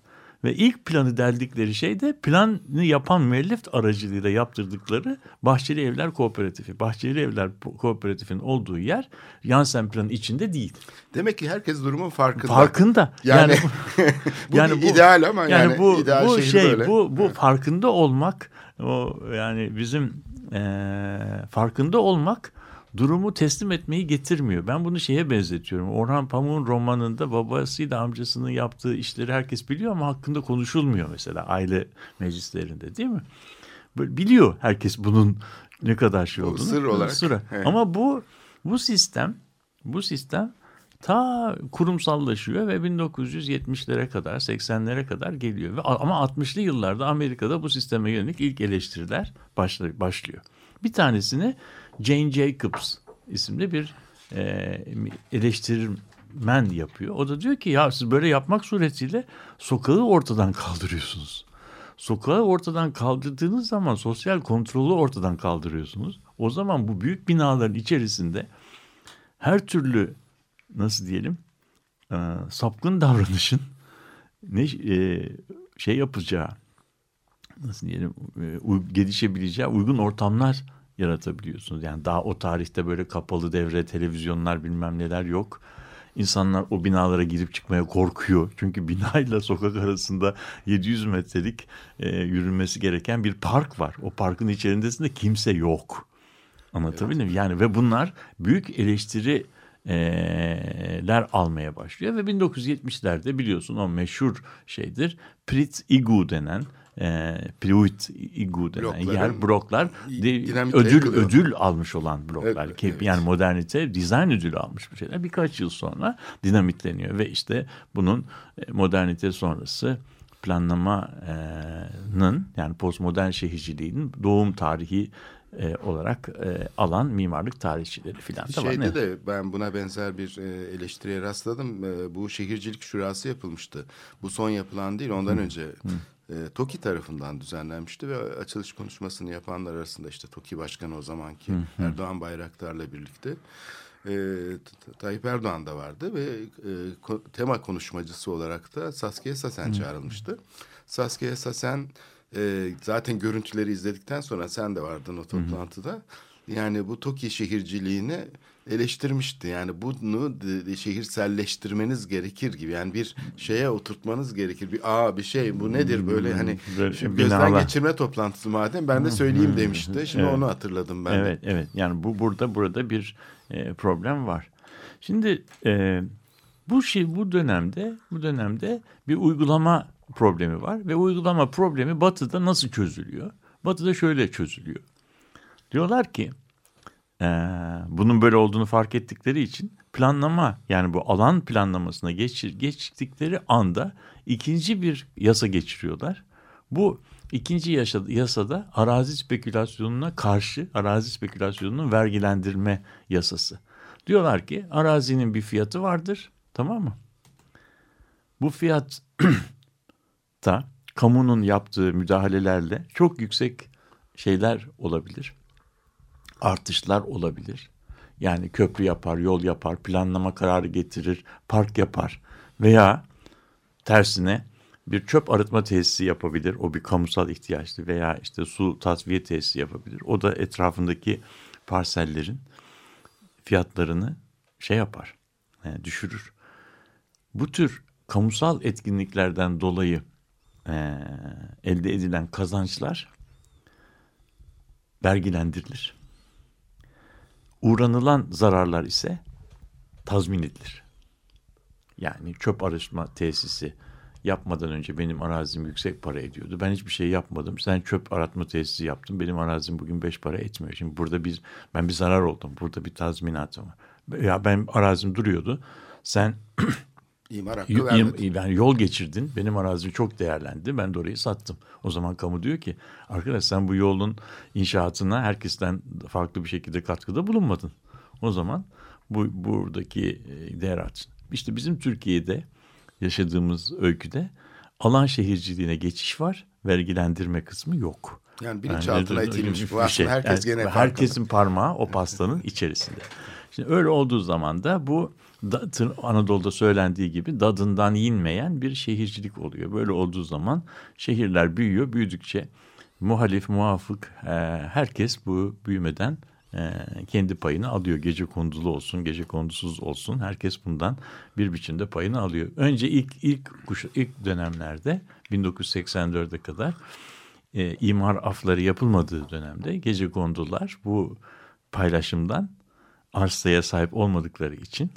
ve ilk planı deldikleri şey de planı yapan müellif aracılığıyla yaptırdıkları Bahçeli Evler Kooperatifi. Bahçeli Evler Kooperatif'in olduğu yer Yansen planı içinde değil. Demek ki herkes durumun farkında. Farkında. Yani, bu yani bir ideal ama yani, bu ideal bu şey böyle. bu bu farkında olmak o yani bizim eee, farkında olmak durumu teslim etmeyi getirmiyor. Ben bunu şeye benzetiyorum. Orhan Pamuk'un romanında babasıyla amcasının yaptığı işleri herkes biliyor ama hakkında konuşulmuyor mesela aile meclislerinde değil mi? Böyle biliyor herkes bunun ne kadar şey olduğunu. sır olarak, Sıra. evet. Ama bu bu sistem bu sistem ta kurumsallaşıyor ve 1970'lere kadar 80'lere kadar geliyor. Ve, ama 60'lı yıllarda Amerika'da bu sisteme yönelik ilk eleştiriler başlıyor. Bir tanesini Jane Jacobs isimli bir e, eleştirmen yapıyor. O da diyor ki ya siz böyle yapmak suretiyle sokağı ortadan kaldırıyorsunuz. Sokağı ortadan kaldırdığınız zaman sosyal kontrolü ortadan kaldırıyorsunuz. O zaman bu büyük binaların içerisinde her türlü nasıl diyelim e, sapkın davranışın ne e, şey yapacağı nasıl diyelim e, gelişebileceği uygun ortamlar yaratabiliyorsunuz. Yani daha o tarihte böyle kapalı devre televizyonlar bilmem neler yok. İnsanlar o binalara girip çıkmaya korkuyor. Çünkü binayla sokak arasında 700 metrelik e, yürünmesi gereken bir park var. O parkın içerisinde kimse yok. Anlatabildim mi? Yani ve bunlar büyük eleştiri eee,ler almaya başlıyor ve 1970'lerde biliyorsun o meşhur şeydir Prit Igu denen e, Pruitt Igu denen Blokların yer bloklar de, ödül yakılıyor. ödül almış olan bloklar. Evet, Ki- evet. Yani modernite dizayn ödülü almış bir şeyler. Birkaç yıl sonra dinamitleniyor ve işte bunun e, modernite sonrası planlamanın yani postmodern şehirciliğinin doğum tarihi e, olarak e, alan mimarlık tarihçileri filan da var. Şeyde de ben buna benzer bir e, eleştiriye rastladım. E, bu şehircilik şurası yapılmıştı. Bu son yapılan değil ondan önce e, TOKİ tarafından düzenlenmişti ve açılış konuşmasını yapanlar arasında işte TOKİ Başkanı o zamanki Erdoğan Bayraktar'la birlikte e, Tayyip Erdoğan da vardı ve e, ko- tema konuşmacısı olarak da Saskia Sasen çağrılmıştı. Saskia Sasen e, zaten görüntüleri izledikten sonra sen de vardın o toplantıda. Yani bu TOKİ şehirciliğini eleştirmişti. Yani bunu de- de şehirselleştirmeniz gerekir gibi. Yani bir şeye oturtmanız gerekir. Bir aa bir şey bu nedir böyle hani Böyle şimdi gözden binalar. geçirme toplantısı madem ben de söyleyeyim demişti. Şimdi Evet. onu hatırladım ben de. Evet, evet. Yani bu burada burada bir e, problem var. Şimdi e, bu şey bu dönemde bu dönemde bir uygulama problemi var ve uygulama problemi Batı'da nasıl çözülüyor? Batı'da şöyle çözülüyor. Diyorlar ki e, bunun böyle olduğunu fark ettikleri için planlama yani bu alan planlamasına geç, geçtikleri anda ikinci bir yasa geçiriyorlar. Bu ikinci yasa, yasada arazi spekülasyonuna karşı arazi spekülasyonunun vergilendirme yasası. Diyorlar ki arazinin bir fiyatı vardır tamam mı? Bu fiyat da kamunun yaptığı müdahalelerle çok yüksek şeyler olabilir. Artışlar olabilir. Yani köprü yapar, yol yapar, planlama kararı getirir, park yapar veya tersine bir çöp arıtma tesisi yapabilir. O bir kamusal ihtiyaçtı veya işte su tasfiye tesisi yapabilir. O da etrafındaki parsellerin fiyatlarını şey yapar, yani düşürür. Bu tür kamusal etkinliklerden dolayı e, elde edilen kazançlar vergilendirilir. Uğranılan zararlar ise tazmin edilir. Yani çöp arışma tesisi yapmadan önce benim arazim yüksek para ediyordu. Ben hiçbir şey yapmadım. Sen çöp aratma tesisi yaptın. Benim arazim bugün beş para etmiyor. Şimdi burada bir ben bir zarar oldum. Burada bir tazminatım var. Ya ben arazim duruyordu. Sen İmar hakkı Y- vermedi. yani yol geçirdin. Benim arazim çok değerlendi. Ben de orayı sattım. O zaman kamu diyor ki arkadaş sen bu yolun inşaatına herkesten farklı bir şekilde katkıda bulunmadın. O zaman bu buradaki e, değer artsın. İşte bizim Türkiye'de yaşadığımız öyküde alan şehirciliğine geçiş var. Vergilendirme kısmı yok. Yani bilinçaltına Yani itilmiş. Bu aslında şey. herkes Yani gene farkında. herkesin parmağı o pastanın içerisinde. Şimdi öyle olduğu zaman da bu Anadolu'da söylendiği gibi dadından yinmeyen bir şehircilik oluyor. Böyle olduğu zaman şehirler büyüyor. Büyüdükçe muhalif, muafık e, herkes bu büyümeden e, kendi payını alıyor. Gece kondulu olsun, gece kondusuz olsun. Herkes bundan bir biçimde payını alıyor. Önce ilk ilk kuş, ilk dönemlerde 1984'e kadar e, imar afları yapılmadığı dönemde gece kondular bu paylaşımdan arsaya sahip olmadıkları için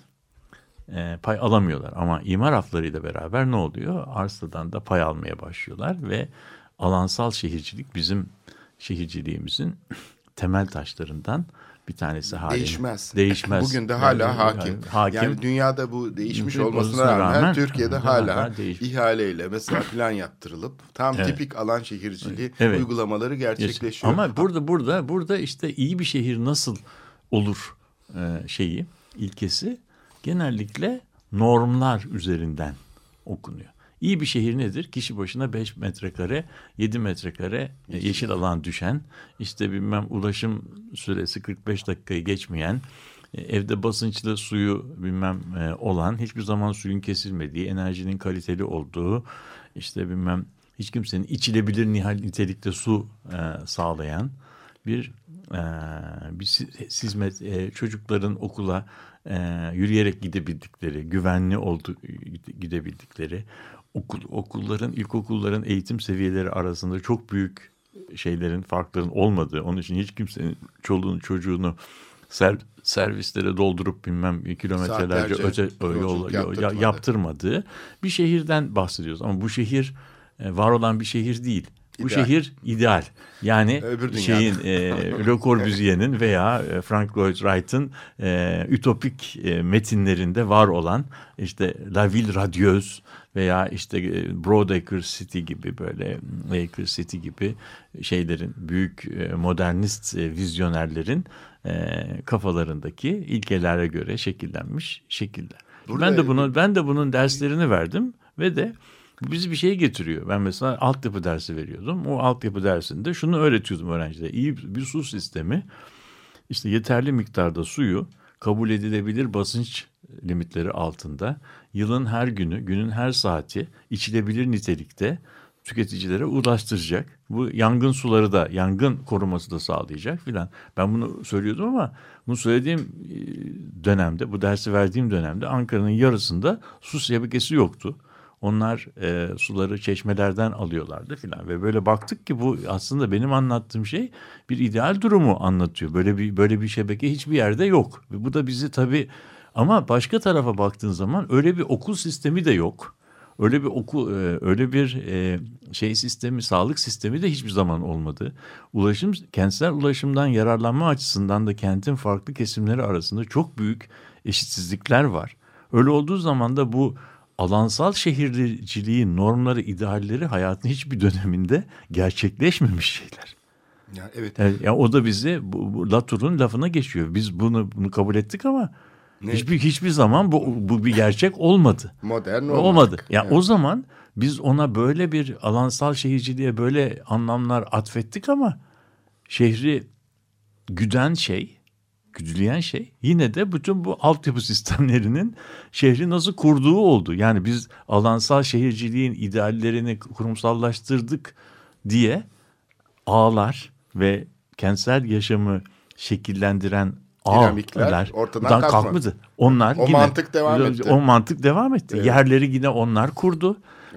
e, pay alamıyorlar. Ama imar aflarıyla beraber ne oluyor? Arsadan da pay almaya başlıyorlar ve alansal şehircilik bizim şehirciliğimizin temel taşlarından bir tanesi haline. Değişmez. Değişmez. Bugün de hala Yani- hakim. hakim. Yani dünyada bu değişmiş Olmasına olmasına rağmen, rağmen Türkiye'de hala hala değiş- ihaleyle mesela plan yaptırılıp tam Evet. tipik alan şehirciliği Evet. uygulamaları gerçekleşiyor. Ama burada burada burada işte iyi bir şehir nasıl olur e, şeyi ilkesi genellikle normlar üzerinden okunuyor. İyi bir şehir nedir? Kişi başına 5 metrekare, 7 metrekare e, yeşil alan düşen, işte bilmem ulaşım süresi 45 dakikayı geçmeyen, e, evde basınçlı suyu bilmem olan, hiçbir zaman suyun kesilmediği, enerjinin kaliteli olduğu, işte bilmem hiç kimsenin içilebilir nitelikte su sağlayan bir e, bir si- hizmet e, çocukların okula e, yürüyerek gidebildikleri, güvenli oldu gidebildikleri, okul okulların ilkokulların eğitim seviyeleri arasında çok büyük şeylerin farkların olmadığı, onun için hiç kimsenin çoluğunu çocuğunu ser, servislere doldurup bilmem kilometrelerce öte yol, yaptırtmadı. yaptırmadığı bir şehirden bahsediyoruz. Ama bu şehir e, var olan bir şehir değil. Bu İdeal. şehir ideal. Yani Öbür dünyada. şeyin e, Le Corbusier'in veya e, Frank Lloyd Wright'ın e, ütopik e, metinlerinde var olan işte La Ville Radieuse veya işte e, Broadacre City gibi böyle Acre City gibi şeylerin büyük e, modernist e, vizyonerlerin e, kafalarındaki ilkelere göre şekillenmiş şekiller. Burada- ben de bunu ben de bunun derslerini verdim ve de bizi bir şeye getiriyor. Ben mesela altyapı dersi veriyordum. O altyapı dersinde şunu öğretiyordum öğrencilere. İyi bir su sistemi işte yeterli miktarda suyu kabul edilebilir basınç limitleri altında yılın her günü, günün her saati içilebilir nitelikte tüketicilere ulaştıracak. Bu yangın suları da, yangın koruması da sağlayacak filan. Ben bunu söylüyordum ama bunu söylediğim e, dönemde, bu dersi verdiğim dönemde Ankara'nın yarısında su şebekesi yoktu. Onlar e, suları çeşmelerden alıyorlardı filan ve böyle baktık ki bu aslında benim anlattığım şey bir ideal durumu anlatıyor. Böyle bir böyle bir şebeke hiçbir yerde yok. Ve bu da bizi tabii ama başka tarafa baktığın zaman öyle bir okul sistemi de yok. Öyle bir okul, e, öyle bir e, şey sistemi, sağlık sistemi de hiçbir zaman olmadı. Ulaşım, kentsel ulaşımdan yararlanma açısından da kentin farklı kesimleri arasında çok büyük eşitsizlikler var. Öyle olduğu zaman da bu alansal şehirciliğin normları, idealleri hayatın hiçbir döneminde gerçekleşmemiş şeyler. Ya evet. Yani, ya o da bizi bu, bu Latour'un lafına geçiyor. Biz bunu bunu kabul ettik ama Ne? hiçbir hiçbir zaman bu bu bir gerçek olmadı. Modern olmadı. olmadık. Ya Evet. o zaman biz ona böyle bir alansal şehirciliğe böyle anlamlar atfettik ama şehri güden şey, güdüleyen şey yine de bütün bu altyapı sistemlerinin şehri nasıl kurduğu oldu. Yani biz alansal şehirciliğin ideallerini kurumsallaştırdık diye ağlar ve kentsel yaşamı şekillendiren Dinamikler ağlar ortadan dan kalkmadı. kalkmadı. Onlar O yine, mantık devam etti. O mantık devam etti. Evet. Yerleri yine onlar kurdu.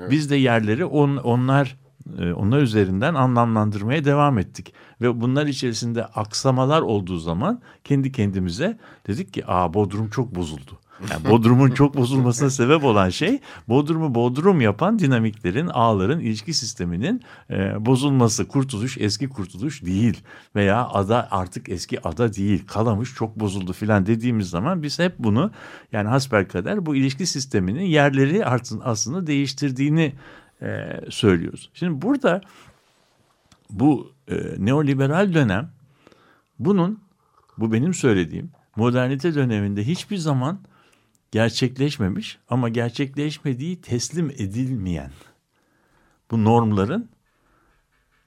Biz de yerleri on, onlar onlar üzerinden anlamlandırmaya devam ettik. Ve bunlar içerisinde aksamalar olduğu zaman kendi kendimize dedik ki aa Bodrum çok bozuldu. Yani Bodrum'un çok bozulmasına sebep olan şey Bodrum'u Bodrum yapan dinamiklerin, ağların, ilişki sisteminin e, bozulması. Kurtuluş eski kurtuluş değil veya ada artık eski ada değil. Kalamış çok bozuldu filan dediğimiz zaman biz hep bunu yani hasbelkader bu ilişki sisteminin yerleri artın- aslında değiştirdiğini e, söylüyoruz. Şimdi burada bu e, neoliberal dönem bunun bu benim söylediğim modernite döneminde hiçbir zaman gerçekleşmemiş ama gerçekleşmediği teslim edilmeyen bu normların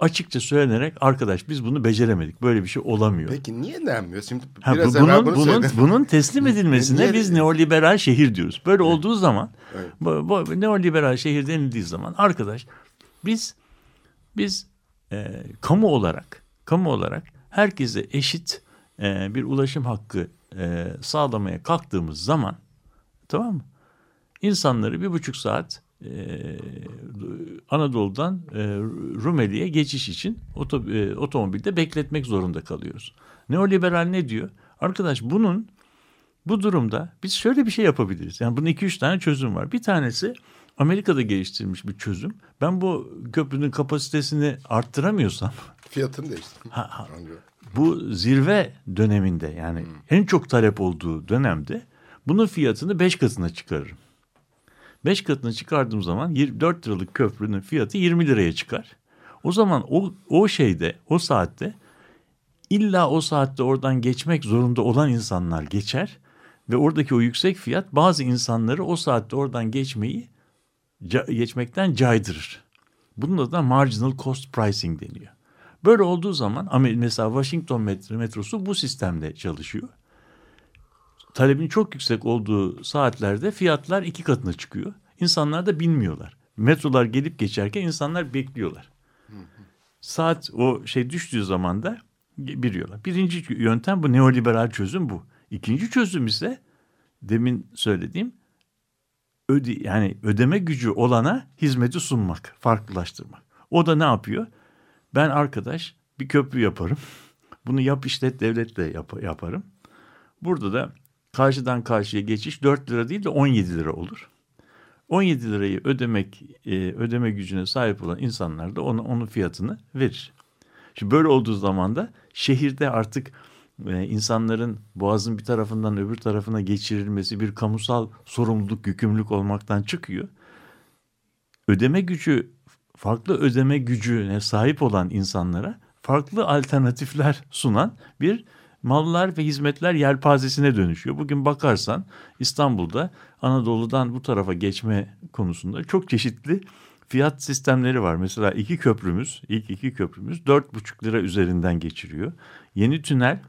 açıkça söylenerek arkadaş biz bunu beceremedik. Böyle bir şey olamıyor. Peki niye denmiyor? Şimdi Ha, biraz bu- bunun bunu bunun bunun teslim edilmesine Niye- biz neoliberal şehir diyoruz. Böyle olduğu zaman Evet. bu, bu neoliberal şehir denildiği zaman arkadaş biz biz e, kamu olarak kamu olarak herkese eşit e, bir ulaşım hakkı e, sağlamaya kalktığımız zaman tamam mı? İnsanları bir buçuk saat e, Anadolu'dan e, Rumeli'ye geçiş için oto, e, otomobilde bekletmek zorunda kalıyoruz. Neoliberal ne diyor? Arkadaş bunun bu durumda biz şöyle bir şey yapabiliriz. Yani bunun iki üç tane çözüm var. Bir tanesi Amerika'da geliştirilmiş bir çözüm. Ben bu köprünün kapasitesini arttıramıyorsam Fiyatını değiştir. Ha, ha. Bu zirve döneminde yani en çok talep olduğu dönemde bunun fiyatını 5 katına çıkarırım. 5 katına çıkardığım zaman 4 liralık köprünün fiyatı 20 liraya çıkar. O zaman o, o şeyde o saatte illa o saatte oradan geçmek zorunda olan insanlar geçer ve oradaki o yüksek fiyat bazı insanları o saatte oradan geçmeyi geçmekten caydırır. Bunun adına marginal cost pricing deniyor. Böyle olduğu zaman mesela Washington metro, metrosu bu sistemde çalışıyor. Talebin çok yüksek olduğu saatlerde fiyatlar iki katına çıkıyor. İnsanlar da bilmiyorlar. Metrolar gelip geçerken insanlar bekliyorlar. Saat o şey düştüğü zaman da biliyorlar. Birinci yöntem bu neoliberal çözüm bu. İkinci çözüm ise demin söylediğim öde, yani ödeme gücü olana hizmeti sunmak, farklılaştırmak. O da ne yapıyor? Ben arkadaş bir köprü yaparım. Bunu yap işlet devletle yap, yaparım. Burada da karşıdan karşıya geçiş 4 lira değil de 17 lira olur. 17 lirayı ödemek e, ödeme gücüne sahip olan insanlar da onu, onun fiyatını verir. Şimdi böyle olduğu zaman da şehirde artık e, insanların boğazın bir tarafından öbür tarafına geçirilmesi bir kamusal sorumluluk, yükümlülük olmaktan çıkıyor. Ödeme gücü, farklı ödeme gücüne sahip olan insanlara farklı alternatifler sunan bir mallar ve hizmetler yelpazesine dönüşüyor. Bugün bakarsan İstanbul'da Anadolu'dan bu tarafa geçme konusunda çok çeşitli fiyat sistemleri var. Mesela iki köprümüz, ilk iki köprümüz dört buçuk lira üzerinden geçiriyor. Yeni tünel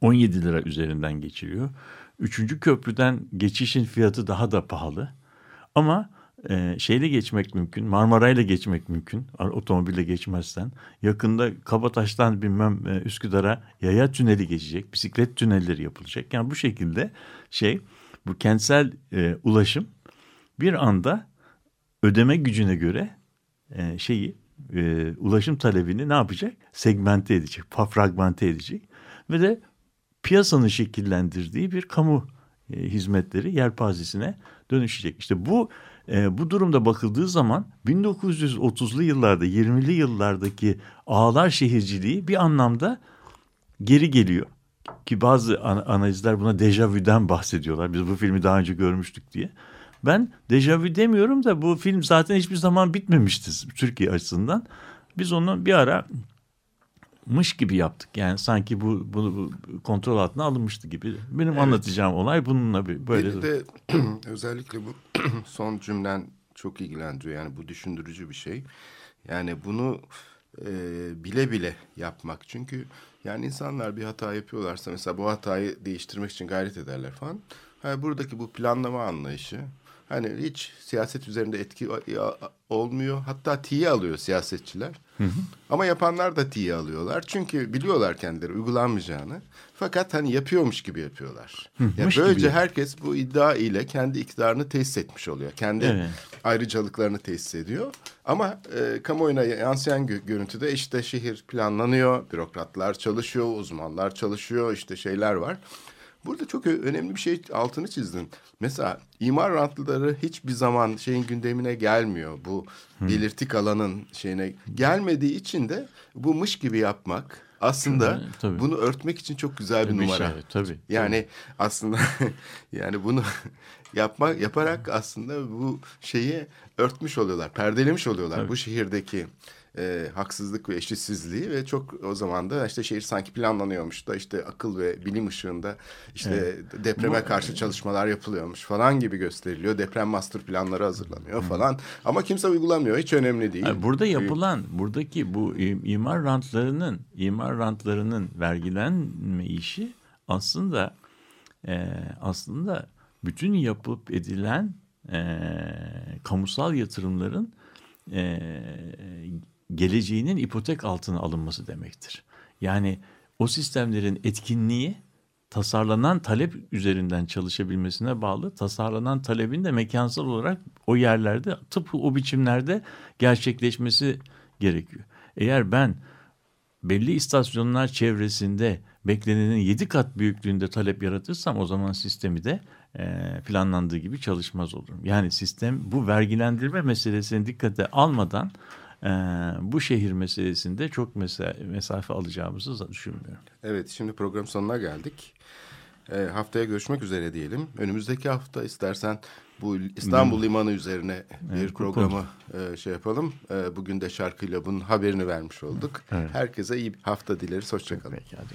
17 lira üzerinden geçiriyor. Üçüncü köprüden geçişin fiyatı daha da pahalı. Ama e, şeyle geçmek mümkün, Marmaray'la geçmek mümkün. Otomobille geçmezsen. Yakında Kabataş'tan bilmem e, Üsküdar'a yaya tüneli geçecek, bisiklet tünelleri yapılacak. Yani bu şekilde şey, bu kentsel e, ulaşım bir anda ödeme gücüne göre e, şeyi e, ulaşım talebini ne yapacak? Segmente edecek, fragmente edecek ve de piyasanın şekillendirdiği bir kamu e, hizmetleri yelpazesine dönüşecek. İşte bu e, bu durumda bakıldığı zaman 1930'lu yıllarda 20'li yıllardaki ağlar şehirciliği bir anlamda geri geliyor. ki bazı an- analizler buna dejavüden bahsediyorlar. Biz bu filmi daha önce görmüştük diye. Ben dejavü demiyorum da bu film zaten hiçbir zaman bitmemişti Türkiye açısından. Biz onu bir ara mış gibi yaptık. Yani sanki bu bunu bu kontrol altına alınmıştı gibi. Benim anlatacağım olay bununla bir böyle. Beni de özellikle bu son cümlen çok ilgilendiriyor. Yani bu düşündürücü bir şey. Yani bunu e, bile bile yapmak. Çünkü yani insanlar bir hata yapıyorlarsa mesela bu hatayı değiştirmek için gayret ederler falan. Ha, buradaki bu planlama anlayışı hani hiç siyaset üzerinde etki olmuyor. Hatta tiye alıyor siyasetçiler. Ama yapanlar da tiye alıyorlar. Çünkü biliyorlar kendileri uygulanmayacağını. Fakat hani yapıyormuş gibi yapıyorlar. ya mış böylece gibi. herkes bu iddia ile kendi iktidarını tesis etmiş oluyor. Kendi Evet. ayrıcalıklarını tesis ediyor. Ama e, kamuoyuna yansıyan gö- görüntüde işte şehir planlanıyor, bürokratlar çalışıyor, uzmanlar çalışıyor, işte şeyler var. Burada çok önemli bir şey altını çizdin. Mesela imar rantlıları hiçbir zaman şeyin gündemine gelmiyor. Bu belirtik alanın şeyine gelmediği için de bu mış gibi yapmak aslında Hı, tabii. bunu örtmek için çok güzel bir, Bir numara. şey, tabii, Yani aslında yani bunu yapmak yaparak aslında bu şeyi örtmüş oluyorlar, perdelemiş oluyorlar Tabii. bu şehirdeki e, haksızlık ve eşitsizliği ve çok o zaman da işte şehir sanki planlanıyormuş da işte akıl ve bilim ışığında işte depreme karşı çalışmalar yapılıyormuş falan gibi gösteriliyor. Deprem master planları hazırlanıyor falan ama kimse uygulamıyor. Hiç önemli değil. Burada yapılan buradaki bu im- imar rantlarının imar rantlarının vergilenme işi aslında e, aslında bütün yapıp edilen e, kamusal yatırımların e, geleceğinin ipotek altına alınması demektir. Yani o sistemlerin etkinliği tasarlanan talep üzerinden çalışabilmesine bağlı. Tasarlanan talebin de mekansal olarak o yerlerde tıpkı o biçimlerde gerçekleşmesi gerekiyor. Eğer ben belli istasyonlar çevresinde beklenenin yedi kat büyüklüğünde talep yaratırsam o zaman sistemi de e, planlandığı gibi çalışmaz olurum. Yani sistem bu vergilendirme meselesini dikkate almadan e, bu şehir meselesinde çok mesa- mesafe alacağımızı düşünmüyorum. Evet şimdi program sonuna geldik. E, haftaya görüşmek üzere diyelim. Önümüzdeki hafta istersen bu İstanbul Limanı üzerine bir Evet, programı e, şey yapalım. E, bugün de şarkıyla bunun haberini vermiş olduk. Evet. Herkese iyi bir hafta dileriz. Hoşçakalın. Peki hadi.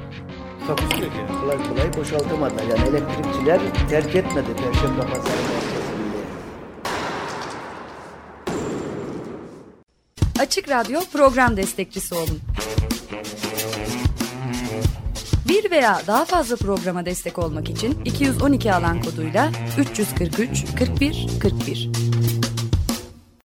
Takusuyor yani. Kolay kolay boşaltamadılar. Yani elektrikçiler terk etmedi Perşembe Pazarı merkezini. Açık Radyo program destekçisi olun. Bir veya daha fazla programa destek olmak için 212 alan koduyla 343 41 41.